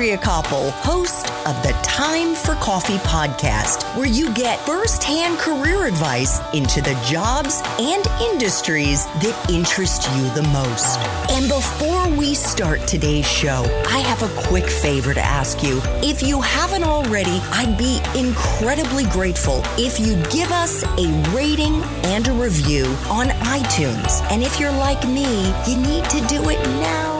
Koppel, host of the Time for Coffee podcast, where you get firsthand career advice into the jobs and industries that interest you the most. And before we start today's show, I have a quick favor to ask you. If you haven't already, I'd be incredibly grateful if you'd give us a rating and a review on iTunes. And if you're like me, you need to do it now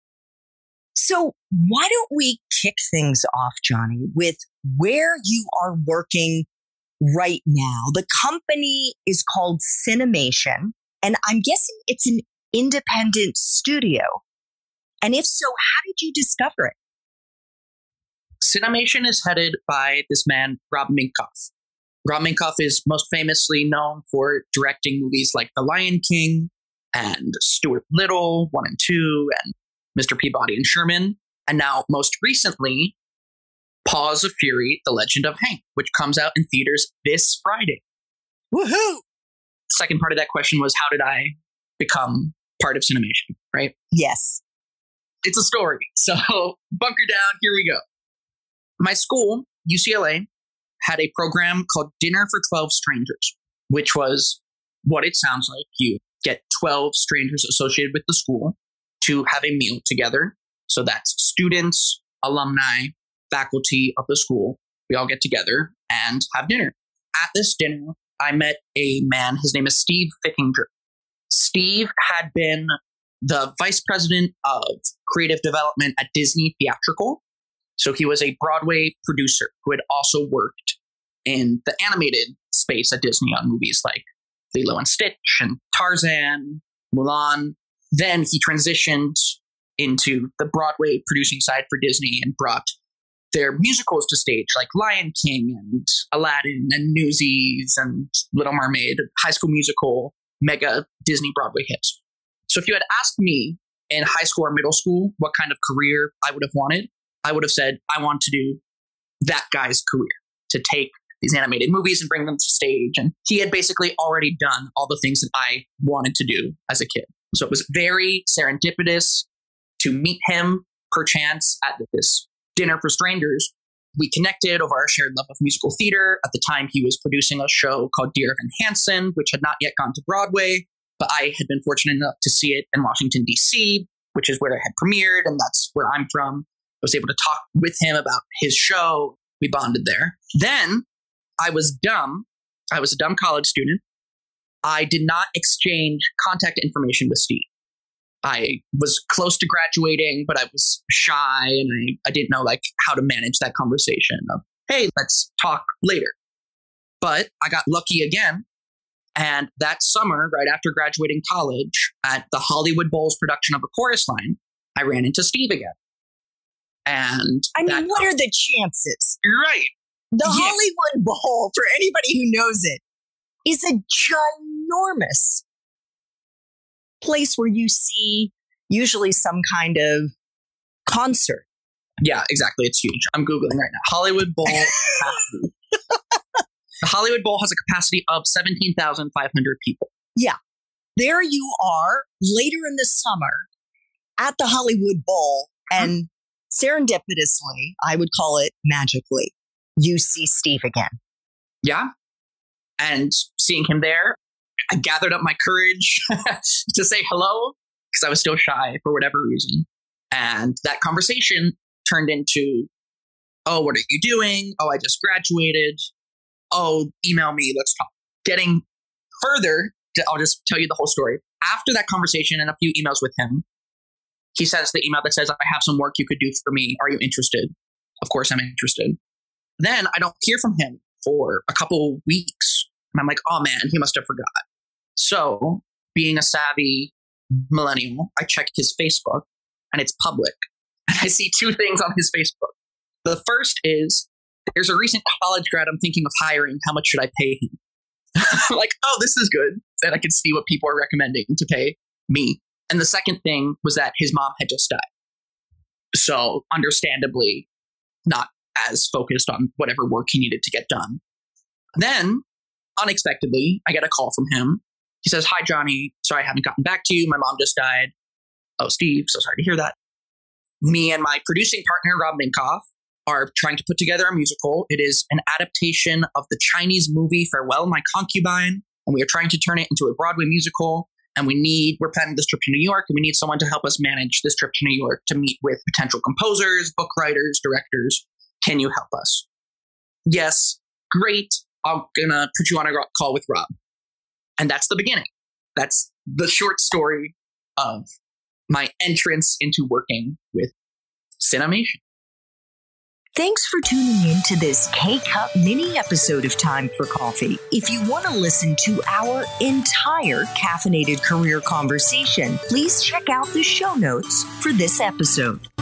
So, why don't we kick things off, Jonny, with where you are working right now? The company is called Cinemation, and I'm guessing it's an independent studio. And if so, how did you discover it? Cinemation is headed by this man, Rob Minkoff. Rob Minkoff is most famously known for directing movies like The Lion King and Stuart Little, 1 and 2, and Mr. Peabody and Sherman, and now most recently, Paws of Fury: The Legend of Hank, which comes out in theaters this Friday. Woohoo! Second part of that question was how did I become part of Cinemation, right? Yes. It's a story. So bunker down, here we go. My school, UCLA, had a program called Dinner for 12 Strangers, which was what it sounds like. You get 12 strangers associated with the school to have a meal together. So that's students, alumni, faculty of the school. We all get together and have dinner. At this dinner, I met a man. His name is Steve Fickinger. Steve had been the vice president of creative development at Disney Theatrical. So he was a Broadway producer who had also worked in the animated space at Disney on movies like Lilo and Stitch and Tarzan, Mulan. Then he transitioned into the Broadway producing side for Disney and brought their musicals to stage, like Lion King and Aladdin and Newsies and Little Mermaid, High School Musical, mega Disney Broadway hits. So if you had asked me in high school or middle school what kind of career I would have wanted, I would have said, I want to do that guy's career, to take these animated movies and bring them to stage. And he had basically already done all the things that I wanted to do as a kid. So it was very serendipitous to meet him perchance at this dinner for strangers. We connected over our shared love of musical theater. At the time, he was producing a show called Dear Evan Hansen, which had not yet gone to Broadway, but I had been fortunate enough to see it in Washington, D.C., which is where it had premiered, and that's where I'm from. I was able to talk with him about his show. We bonded there. Then I was dumb. I was a dumb college student. I did not exchange contact information with Steve. I was close to graduating, but I was shy and I, I didn't know like how to manage that conversation of, hey, let's talk later. But I got lucky again. And that summer, right after graduating college, at the Hollywood Bowls production of A Chorus Line, I ran into Steve again. And I mean, what are the chances? Right. The Yeah. Hollywood Bowl, for anybody who knows it, is a ginormous place where you see usually some kind of concert. Yeah, exactly. It's huge. I'm Googling right now. Hollywood Bowl capacity. the Hollywood Bowl has a capacity of 17,500 people. Yeah. There you are later in the summer at the Hollywood Bowl, and serendipitously, I would call it magically, you see Steve again. Yeah. And seeing him there, I gathered up my courage to say hello because I was still shy for whatever reason. And that conversation turned into, oh, what are you doing? Oh, I just graduated. Oh, email me. Let's talk. Getting further, I'll just tell you the whole story. After that conversation and a few emails with him, he sends the email that says, I have some work you could do for me. Are you interested? Of course, I'm interested. Then I don't hear from him for a couple weeks. And I'm like, oh man, he must have forgot. So, being a savvy millennial, I check his Facebook and it's public. And I see two things on his Facebook. The first is there's a recent college grad I'm thinking of hiring. How much should I pay him? like, oh, this is good. And I can see what people are recommending to pay me. And the second thing was that his mom had just died. So, understandably, not as focused on whatever work he needed to get done. Then, unexpectedly, I get a call from him. He says, Hi, Jonny. Sorry I haven't gotten back to you. My mom just died. Oh, Steve, so sorry to hear that. Me and my producing partner, Rob Minkoff, are trying to put together a musical. It is an adaptation of the Chinese movie Farewell My Concubine, and we are trying to turn it into a Broadway musical. And we need, we're planning this trip to New York, and we need someone to help us manage this trip to New York to meet with potential composers, book writers, directors. Can you help us? Yes, great. I'm gonna put you on a call with Rob. And that's the beginning. That's the short story of my entrance into working with Cinemation. Thanks for tuning in to this K Cup mini episode of Time for Coffee. If you want to listen to our entire caffeinated career conversation, please check out the show notes for this episode.